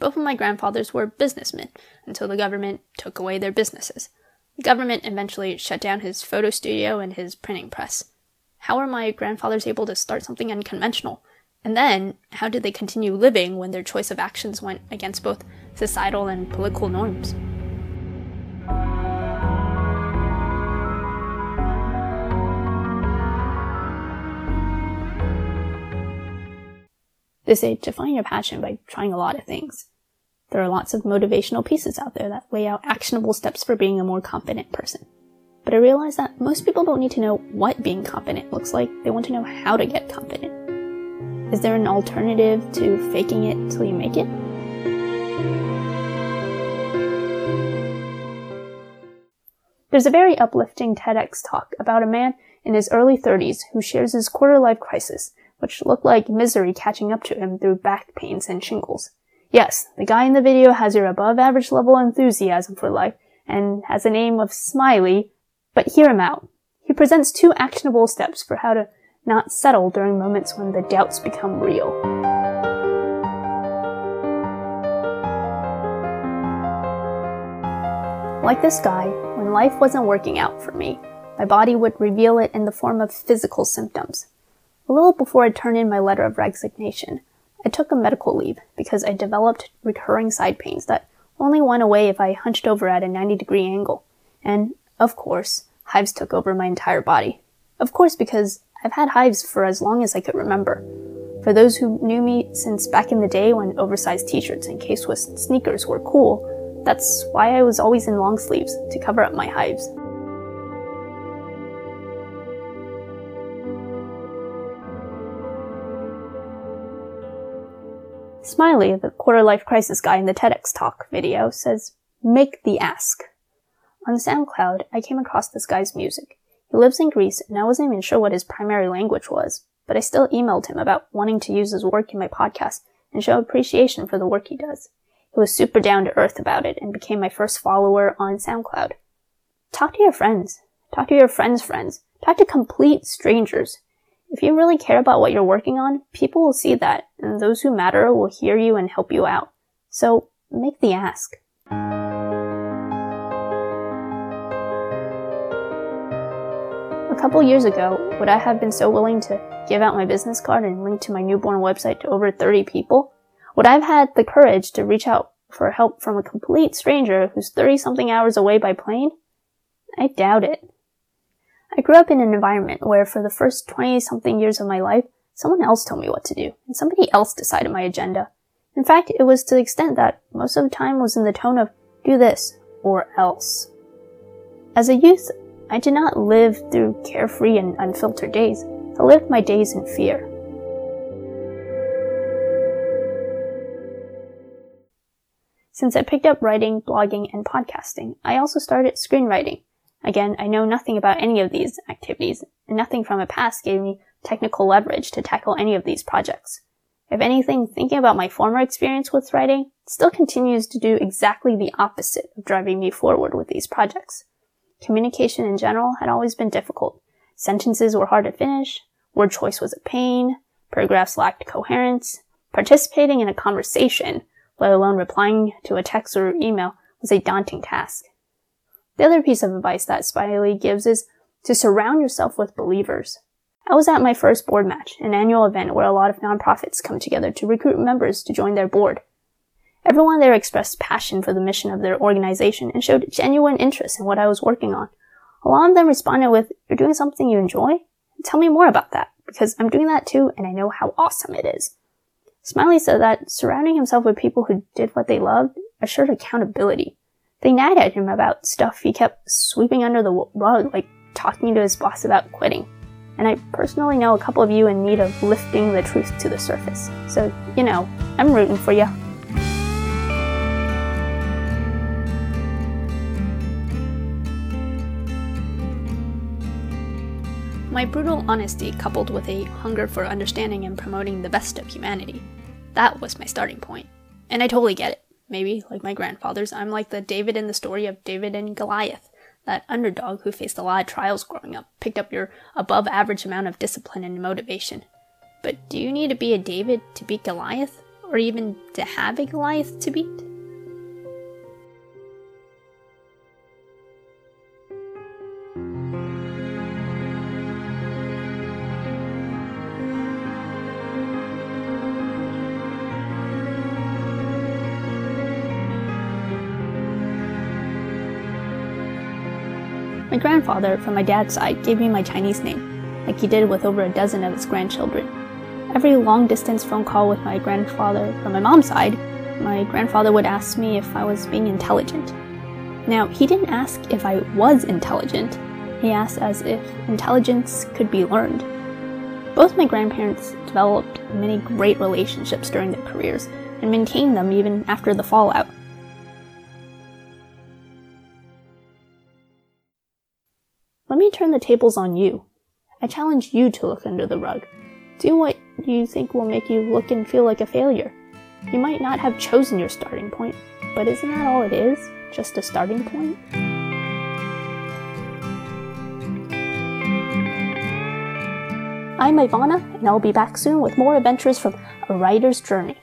Both of my grandfathers were businessmen until the government took away their businesses. The government eventually shut down his photo studio and his printing press. How were my grandfathers able to start something unconventional? And then, how did they continue living when their choice of actions went against both societal and political norms? They say to find your passion by trying a lot of things. There are lots of motivational pieces out there that lay out actionable steps for being a more confident person. But I realize that most people don't need to know what being confident looks like, they want to know how to get confident. Is there an alternative to faking it till you make it? There's a very uplifting TEDx talk about a man in his early 30s who shares his quarter life crisis, which looked like misery catching up to him through back pains and shingles. Yes, the guy in the video has your above average level enthusiasm for life and has a name of Smiley, but hear him out. He presents two actionable steps for how to not settle during moments when the doubts become real. Like this guy, when life wasn't working out for me, my body would reveal it in the form of physical symptoms. A little before I turned in my letter of resignation, I took a medical leave because I developed recurring side pains that only went away if I hunched over at a 90 degree angle. And, of course, hives took over my entire body. Of course, because I've had hives for as long as I could remember. For those who knew me since back in the day when oversized t-shirts and K-Swiss sneakers were cool, that's why I was always in long sleeves, to cover up my hives. Smiley, the quarter life crisis guy in the TEDx talk video, says, make the ask. On SoundCloud, I came across this guy's music. He lives in Greece, and I wasn't even sure what his primary language was, but I still emailed him about wanting to use his work in my podcast and show appreciation for the work he does. He was super down to earth about it and became my first follower on SoundCloud. Talk to your friends. Talk to your friends' friends. Talk to complete strangers. If you really care about what you're working on, people will see that, and those who matter will hear you and help you out. So, make the ask. A couple years ago, would I have been so willing to give out my business card and link to my newborn website to over 30 people? Would I have had the courage to reach out for help from a complete stranger who's 30 something hours away by plane? I doubt it. I grew up in an environment where for the first 20 something years of my life, someone else told me what to do, and somebody else decided my agenda. In fact, it was to the extent that most of the time was in the tone of, do this, or else. As a youth, I did not live through carefree and unfiltered days. I lived my days in fear. Since I picked up writing, blogging, and podcasting, I also started screenwriting. Again, I know nothing about any of these activities, and nothing from my past gave me technical leverage to tackle any of these projects. If anything, thinking about my former experience with writing still continues to do exactly the opposite of driving me forward with these projects. Communication in general had always been difficult. Sentences were hard to finish, word choice was a pain, paragraphs lacked coherence, participating in a conversation, let alone replying to a text or email, was a daunting task. The other piece of advice that Smiley gives is to surround yourself with believers. I was at my first board match, an annual event where a lot of nonprofits come together to recruit members to join their board. Everyone there expressed passion for the mission of their organization and showed genuine interest in what I was working on. A lot of them responded with, You're doing something you enjoy? Tell me more about that, because I'm doing that too and I know how awesome it is. Smiley said that surrounding himself with people who did what they loved assured accountability. They nagged at him about stuff he kept sweeping under the rug, like talking to his boss about quitting. And I personally know a couple of you in need of lifting the truth to the surface. So, you know, I'm rooting for you. My brutal honesty, coupled with a hunger for understanding and promoting the best of humanity, that was my starting point. And I totally get it maybe, like my grandfather's, I'm like the David in the story of David and Goliath. That underdog who faced a lot of trials growing up, picked up your above average amount of discipline and motivation. But do you need to be a David to beat Goliath? or even to have a Goliath to beat? My grandfather, from my dad's side, gave me my Chinese name, like he did with over a dozen of his grandchildren. Every long distance phone call with my grandfather from my mom's side, my grandfather would ask me if I was being intelligent. Now, he didn't ask if I was intelligent, he asked as if intelligence could be learned. Both my grandparents developed many great relationships during their careers and maintained them even after the fallout. Let me turn the tables on you. I challenge you to look under the rug. Do what you think will make you look and feel like a failure. You might not have chosen your starting point, but isn't that all it is? Just a starting point? I'm Ivana, and I'll be back soon with more adventures from A Writer's Journey.